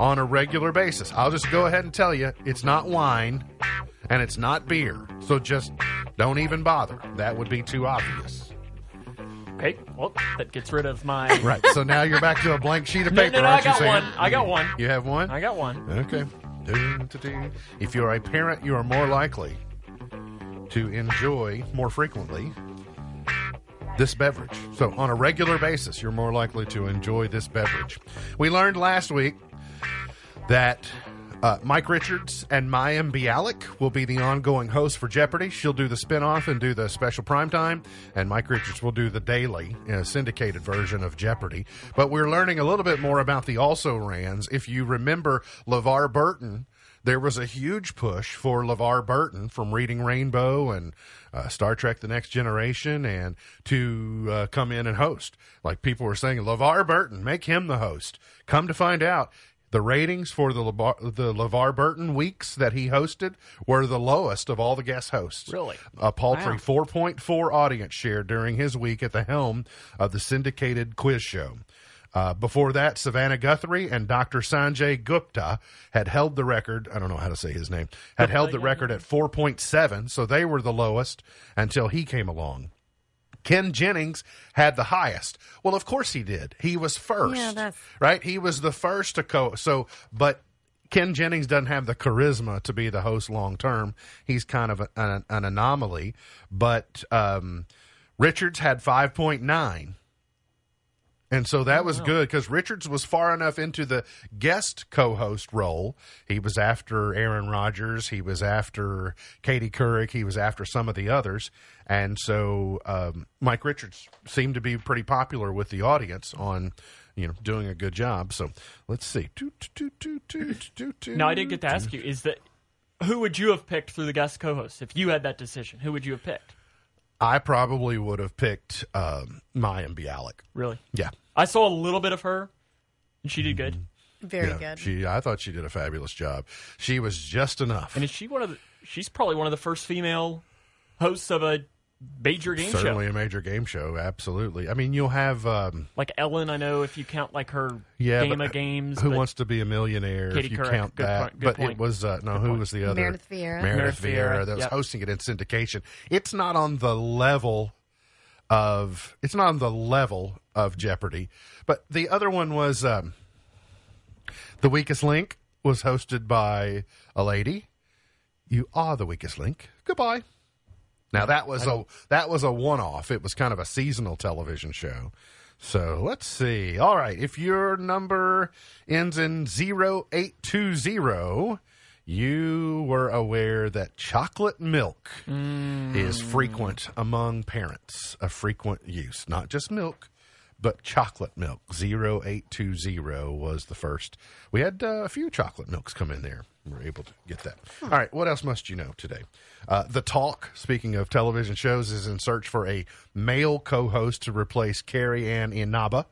on a regular basis. I'll just go ahead and tell you it's not wine and it's not beer. So just don't even bother. That would be too obvious. Okay, well, that gets rid of my. (laughs) Right. So now you're back to a blank sheet of No, paper. no, no, aren't I got you, Sam? one. I got one. You have one? I got one. Okay. If you're a parent, you are more likely to enjoy more frequently this beverage. So, on a regular basis, you're more likely to enjoy this beverage. We learned last week that uh, Mike Richards and Mayim Bialik will be the ongoing hosts for Jeopardy. She'll do the spinoff and do the special primetime, and Mike Richards will do the daily uh, syndicated version of Jeopardy. But we're learning a little bit more about the also rans. If you remember LeVar Burton, there was a huge push for LeVar Burton from Reading Rainbow and uh, Star Trek The Next Generation and to uh, come in and host. Like people were saying, LeVar Burton, make him the host. Come to find out, the ratings for the LeVar, the LeVar Burton weeks that he hosted were the lowest of all the guest hosts. Really? A paltry Wow. 4.4 audience share during his week at the helm of the syndicated quiz show. Uh, before that, Savannah Guthrie and Dr. Sanjay Gupta had held the record. I don't know how to say his name. Had held the record at 4.7, so they were the lowest until he came along. Ken Jennings had the highest. Well, of course he did. He was first, Yeah, that's- right? He was the first to co. So, but Ken Jennings doesn't have the charisma to be the host long term. He's kind of a, an, an anomaly. But um, Richards had five point nine. And so that was good because Richards was far enough into the guest co-host role. He was after Aaron Rodgers. He was after Katie Couric. He was after some of the others. And so um, Mike Richards seemed to be pretty popular with the audience on, you know, doing a good job. So let's see. Now, I didn't get to ask you: Is that who would you have picked through the guest co-hosts if you had that decision? Who would you have picked? I probably would have picked um, Mayim Bialik. Really? Yeah. I saw a little bit of her, and she did good. Very yeah. good. She, I thought she did a fabulous job. She was just enough. And is she one of the? She's probably one of the first female hosts of a major game Certainly show. Certainly a major game show. Absolutely. I mean, you'll have um, Like Ellen, I know if you count like her yeah, game but of games. Who wants to be a millionaire? Katie if you Couric. count Good that, point, good but point. it was uh, no. Good who point. was the other? Meredith Vieira. Meredith, Meredith Vieira. Vieira, That was yep. hosting it in syndication. It's not on the level of. It's not on the level of Jeopardy, but the other one was um, the weakest link was hosted by a lady. You are the weakest link. Goodbye. Now that was a that was a one off. It was kind of a seasonal television show. So let's see. All right, if your number ends in 0820, you were aware that chocolate milk is frequent among parents, a frequent use, not just milk, but chocolate milk. 0820 was the first. We had uh, a few chocolate milks come in there. We were able to get that. All right, what else must you know today? Uh, the Talk, speaking of television shows, is in search for a male co host to replace Carrie Ann Inaba.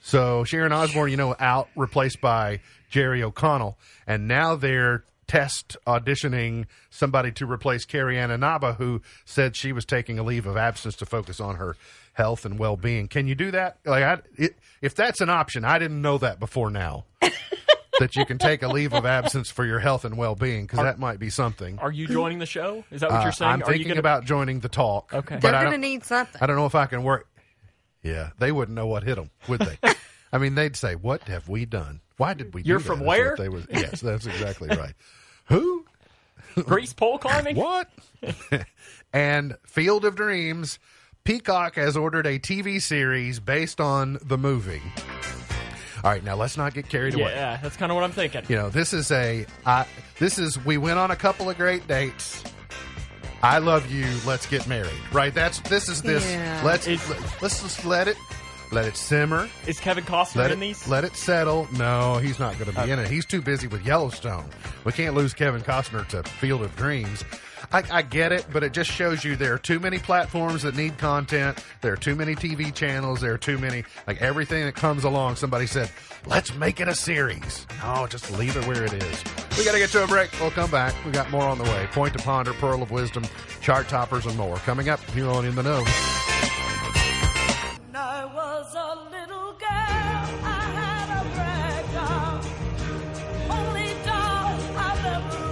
So Sharon Osbourne, you know, out replaced by Jerry O'Connell, and now they're test auditioning somebody to replace Carrie Ann Inaba, who said she was taking a leave of absence to focus on her health and well being. Can you do that? Like, I, it, if that's an option, I didn't know that before now. (laughs) that you can take a leave of absence for your health and well being, because that might be something. Are you joining the show? Is that what Uh, you're saying? I'm Are you thinking gonna, about joining the talk. Okay. but They're going to need something. I don't know if I can work. Yeah, they wouldn't know what hit them, would they? (laughs) I mean, they'd say, "What have we done? Why did we?" You're that?" from Is what where? They was, (laughs) yes, that's exactly right. Who? (laughs) Grease pole climbing. What? (laughs) and Field of Dreams, Peacock has ordered a TV series based on the movie. All right, now let's not get carried away. Yeah, that's kind of what I'm thinking. You know, this is a I this is we went on a couple of great dates. I love you. Let's get married. Right? That's this is this. Yeah. Let's It's- let's just let it let it simmer. Is Kevin Costner Let in it these? let it settle. No, he's not going to be in it. He's too busy with Yellowstone. We can't lose Kevin Costner to Field of Dreams. I, I get it, but it just shows you there are too many platforms that need content. There are too many TV channels. There are too many like everything that comes along. Somebody said, "Let's make it a series." No, just leave it where it is. We got to get to a break. We'll come back. We got more on the way. Point to ponder, pearl of wisdom, chart toppers, and more coming up here on In the Know. When I was a little girl, I had a rag doll, only doll I've ever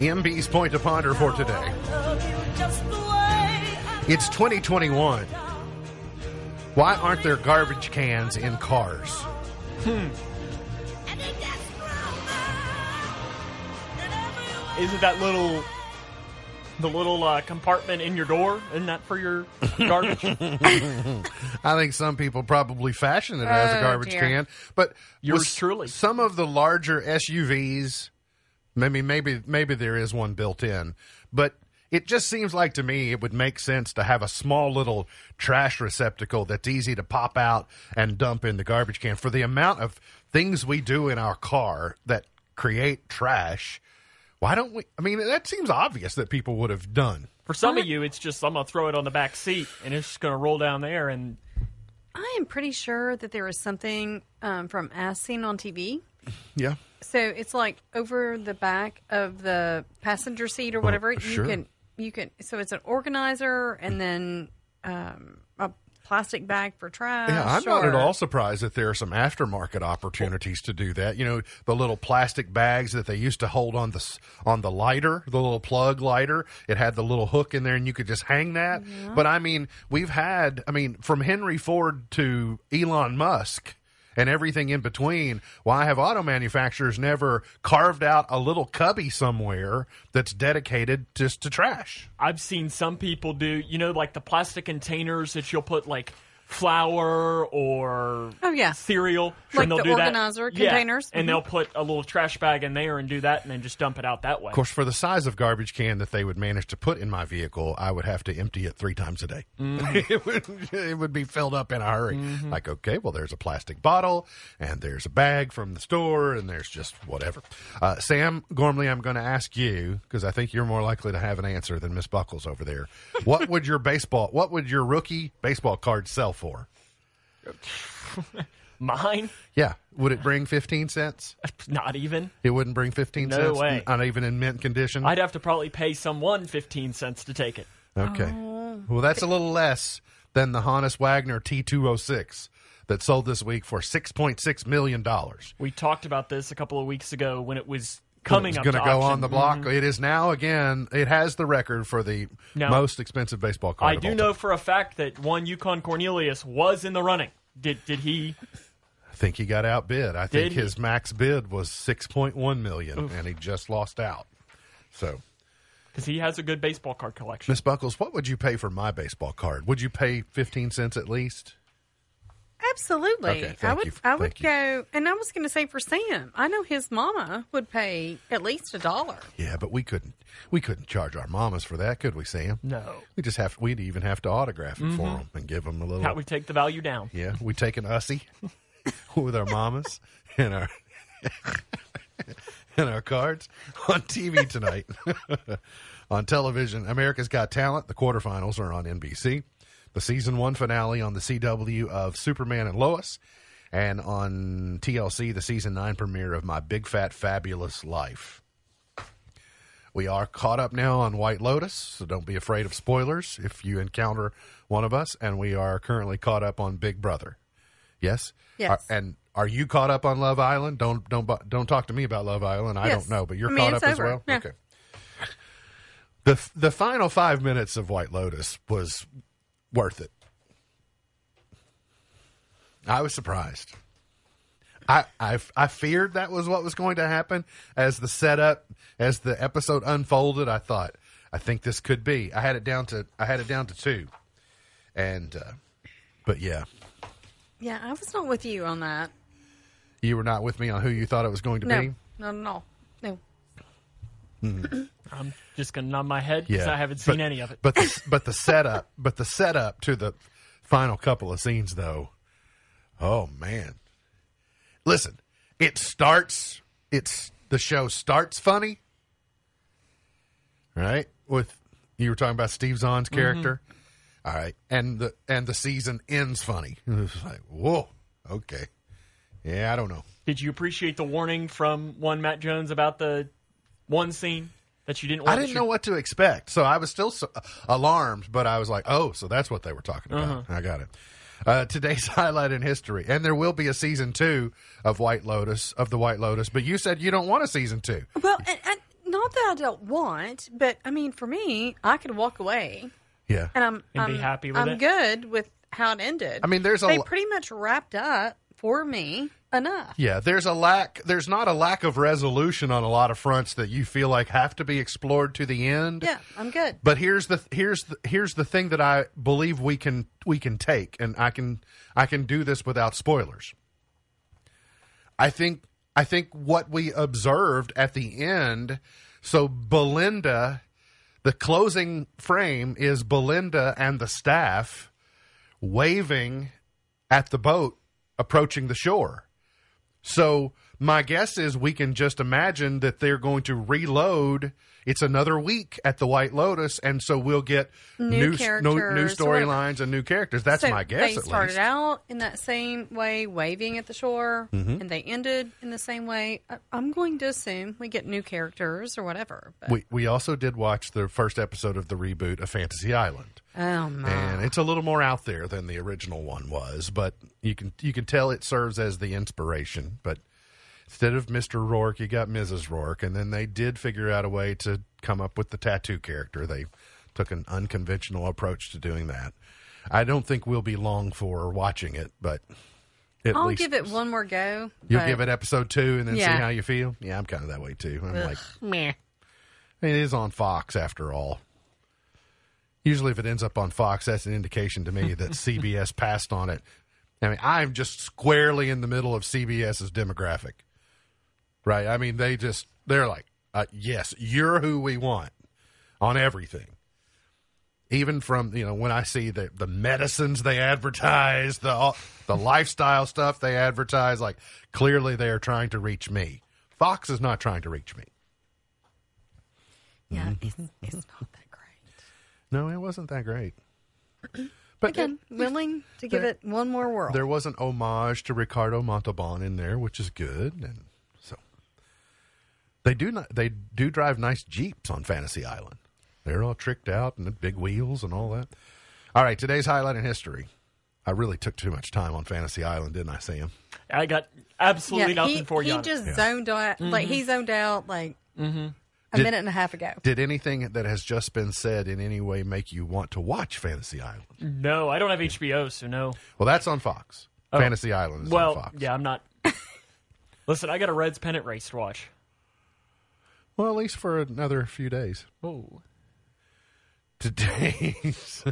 owned. MB's point to ponder for today. I love you just the way I It's 2021. Why aren't there garbage cans in cars? Hmm. and it gets stronger. And everyone Isn't that little the little uh, compartment in your door? Isn't that for your garbage? (laughs) (laughs) I think some people probably fashion it as a Oh, garbage dear. can, but Yours with truly. Some of the larger SUVs, maybe maybe maybe there is one built in, but it just seems like to me it would make sense to have a small little trash receptacle that's easy to pop out and dump in the garbage can. For the amount of things we do in our car that create trash, why don't we? I mean, that seems obvious that people would have done. For some of you, it's just I'm gonna throw it on the back seat and it's just gonna roll down there. And I am pretty sure that there is something um, from As Seen on TV. (laughs) Yeah. So it's like over the back of the passenger seat or whatever. you sure. can you can. So it's an organizer and then um, a plastic bag for trash. Yeah, I'm not at all surprised that there are some aftermarket opportunities to do that. You know, the little plastic bags that they used to hold on the on the lighter, the little plug lighter. It had the little hook in there, and you could just hang that. Mm-hmm. But I mean, we've had, I mean, from Henry Ford to Elon Musk. And everything in between. Why have auto manufacturers never carved out a little cubby somewhere that's dedicated just to trash? I've seen some people do, you know, like the plastic containers that you'll put like flour or Oh, yeah. cereal. Like and they'll the do that. organizer Yeah, containers? and Mhm. they'll put a little trash bag in there and do that, and then just dump it out that way. Of course, for the size of garbage can that they would manage to put in my vehicle, I would have to empty it three times a day. (laughs) it, would, it would be filled up in a hurry. Like, okay, well, there's a plastic bottle, and there's a bag from the store, and there's just whatever. Uh, Sam Gormley, I'm going to ask you because I think you're more likely to have an answer than Miss Buckles over there. What would your (laughs) baseball? What would your rookie baseball card sell for? (laughs) Mine, Yeah, would it bring 15 cents? (laughs) not even. It wouldn't bring 15 No cents, way. not even in mint condition. I'd have to probably pay someone 15 cents to take it. Okay. Oh. Well, that's a little less than the Honus Wagner T206 that sold this week for $6.6 million. We talked about this a couple of weeks ago when it was coming going to go on the block. Mm-hmm. It is now, again, it has the record for the Now, most expensive baseball card. I do know time. for a fact that one Yukon Cornelius was in the running. Did did he? I think he got outbid. I think he? his max bid was $6.1 million, and he just lost out. So, Because he has a good baseball card collection. Miss Buckles, what would you pay for my baseball card? Would you pay 15 cents at least? Absolutely. Okay, I would you. I would Thank you. go and I was gonna say for Sam, I know his mama would pay at least a dollar. Yeah, but we couldn't we couldn't charge our mamas for that, could we, Sam? No. We just have we'd even have to autograph it for mm-hmm. them and give them a little. How we take the value down. yeah, we take an ussy (laughs) with our mamas (laughs) and our (laughs) and our cards on TV tonight. on television, America's Got Talent. The quarterfinals are on NBC. The season one finale on the CW of Superman and Lois, and on TLC the season nine premiere of My Big Fat Fabulous Life. We are caught up now on White Lotus, so don't be afraid of spoilers if you encounter one of us. And we are currently caught up on Big Brother. Yes. Yes. Are- and are you caught up on Love Island? Don't don't don't talk to me about Love Island. I Yes. don't know, but you're I mean, caught up as well. Yeah. Okay. The the final five minutes of White Lotus was worth it. I was surprised. I, I I feared that was what was going to happen as the setup as the episode unfolded. I thought I think this could be. I had it down to I had it down to two, and uh, but yeah, Yeah, I was not with you on that. you were not with me on who you thought it was going to No, be. no, no, no. Mm-hmm. I'm just gonna nod my head because Yeah, I haven't but- seen any of it. But the, but the setup, but the setup to the final couple of scenes, though. Oh man! Listen, it starts. It's the show starts funny, right? With you were talking about Steve Zahn's mm-hmm. character, All right, and the and the season ends funny. (laughs) It's like whoa, okay, yeah, I don't know. Did you appreciate the warning from one Matt Jones about the one scene that you didn't? Want I didn't know what to expect, so I was still so, alarmed. But I was like, "Oh, so that's what they were talking about." I got it. Uh, today's (laughs) highlight in history, and there will be a season two of White Lotus of the White Lotus. But you said you don't want a season two. Well, and, and not that I don't want, but I mean, for me, I could walk away Yeah, and I'm And I'm, be happy with I'm it? good with how it ended. I mean, there's a they lo- pretty much wrapped up for me enough. yeah. There's a lack. There's not a lack of resolution on a lot of fronts that you feel like have to be explored to the end. Yeah, I'm good. But here's the here's the, here's the thing that I believe we can we can take, and I can I can do this without spoilers. I think I think what we observed at the end. So Belinda, the closing frame is Belinda and the staff waving at the boat approaching the shore. So my guess is we can just imagine that they're going to reload. It's another week at the White Lotus, and so we'll get New new new, storylines and new characters. That's so my guess. They at started least. out in that same way, waving at the shore, Mm-hmm. and they ended in the same way. I, I'm going to assume we get new characters or whatever. But, We we also did watch the first episode of the reboot of Fantasy Island. Oh my! and it's a little more out there than the original one was but you can you can tell it serves as the inspiration. But instead of mr Roarke you got mrs Roarke and then they did figure out a way to come up with the tattoo character. They took an unconventional approach to doing that. I don't think we'll be long for watching it but at I'll least give it one more go. you'll but- give it episode two and then see how you feel? Yeah i'm kind of that way too. I'm like meh. It is on fox after all Usually, if it ends up on Fox, that's an indication to me that (laughs) CBS passed on it. I mean, I'm just squarely in the middle of CBS's demographic, right? I mean, they just, they're like, uh, yes, you're who we want on everything. Even from, you know, when I see the, the medicines they advertise, the, the lifestyle stuff they advertise, like clearly they are trying to reach me. Fox is not trying to reach me. Yeah, Mm-hmm. it's, it's not that. No, it wasn't that great. (clears throat) But Again, willing to give there- it one more whirl. there was an homage to Ricardo Montalban in there, which is good, and so they do not they do drive nice jeeps on Fantasy Island. They're all tricked out and the big wheels and all that. All right, today's highlight in history. I really took too much time on Fantasy Island, didn't I, Sam? I got absolutely nothing he, for you. He on it. just zoned out, like he mm-hmm. zoned out like mm-hmm. A Did- minute and a half ago. Did anything that has just been said in any way make you want to watch Fantasy Island? No, I don't have HBO, so no. Well, that's on Fox. Oh. Fantasy Island is on Well, Fox. yeah, I'm not. (laughs) Listen, I got a Reds pennant race to watch. Well, at least for another few days. Oh, today's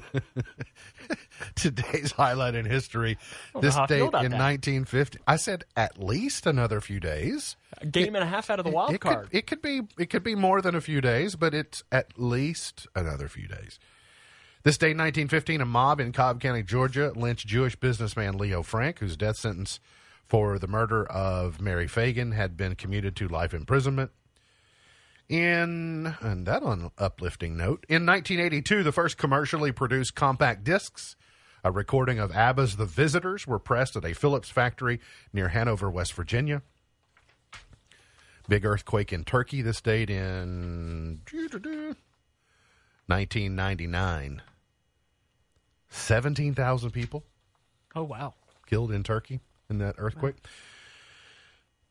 (laughs) today's highlight in history. This know how I feel date in that. 1950. I said at least another few days. a game and a half out of the wild it card. Could, it could be it could be more than a few days, but it's at least another few days. This day 1915, a mob in Cobb County, Georgia, lynched Jewish businessman Leo Frank, whose death sentence for the murder of Mary Fagan had been commuted to life imprisonment. In and that on uplifting note, in 1982, the first commercially produced compact discs, a recording of ABBA's "The Visitors," were pressed at a Philips factory near Hanover, West Virginia. Big earthquake in Turkey. This date in 1999. 17,000 people oh wow, killed in Turkey in that earthquake.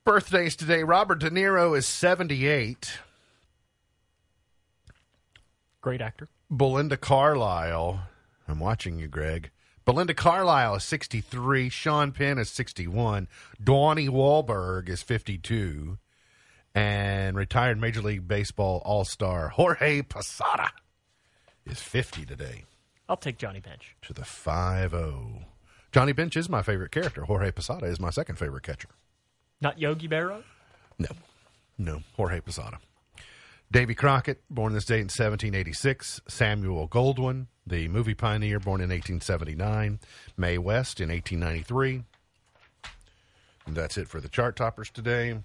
Birthdays today. Robert De Niro is 78. Great actor. Belinda Carlisle I'm watching you, Greg. Belinda Carlisle is 63. Sean Penn is 61. Donnie Wahlberg is 52. And retired Major League Baseball All Star Jorge Posada is 50 today I'll take Johnny Bench. to the 5 0. Johnny Bench is my favorite character. Jorge Posada is my second favorite catcher. Not Yogi Berra. No, no, Jorge Posada. Davy Crockett, born this date in 1786. Samuel Goldwyn, the movie pioneer, born in 1879. Mae West in 1893. And that's it for the chart toppers today.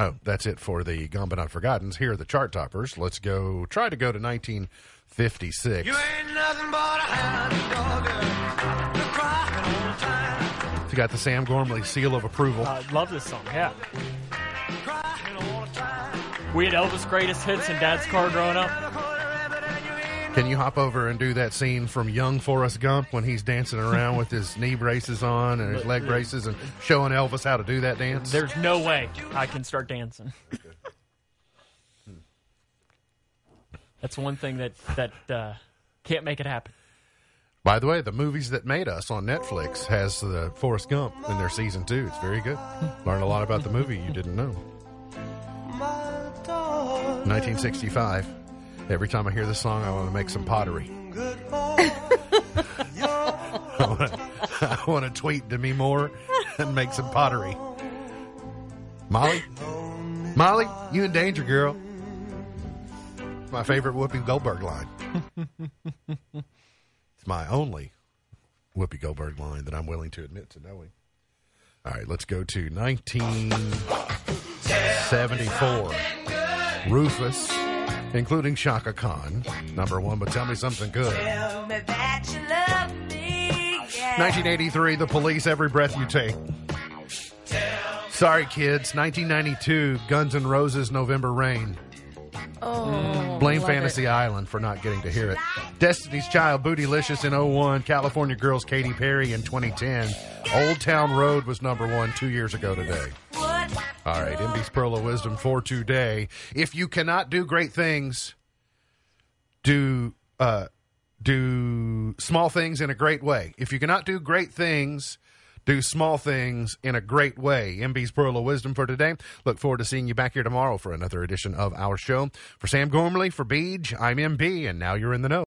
Oh, that's it for the Gone But Not Forgottens. Here are the chart toppers. Let's go, try to go to 1956. You ain't nothing but a hound dog, girl. You're crying all the time. You got the Sam Gormley seal of approval. I love this song. Yeah. We had Elvis' greatest hits in Dad's car growing up. Can you hop over and do that scene from young Forrest Gump when he's dancing around with his knee braces on and his leg braces and showing Elvis how to do that dance? There's no way I can start dancing. That's one thing that that uh, can't make it happen. By the way, the movies that made us on Netflix has the Forrest Gump in their season two. It's very good. Learn a lot about the movie you didn't know. 1965. Every time I hear this song, I want to make some pottery. (laughs) I want to tweet Demi Moore and make some pottery. Molly, Molly, you in danger, girl. It's my favorite Whoopi Goldberg line. (laughs) it's my only Whoopi Goldberg line that I'm willing to admit to knowing. All right, let's go to 1974. (laughs) Rufus, including Chaka Khan, number one. But tell me something good. Me that you love me. Yeah. 1983, The Police, Every Breath You Take. Sorry, kids. 1992, Guns N' Roses, November Rain. Oh, Blame Fantasy it. Island for not getting to hear it. Destiny's Child, Bootylicious in 01. California Girls, Katy Perry in 2010. Old Town Road was number one two years ago today. All right, MB's Pearl of Wisdom for today. If you cannot do great things, do uh, do small things in a great way. If you cannot do great things, do small things in a great way. MB's Pearl of Wisdom for today. Look forward to seeing you back here tomorrow for another edition of our show. For Sam Gormley, for Beej, I'm MB, and now you're in the know.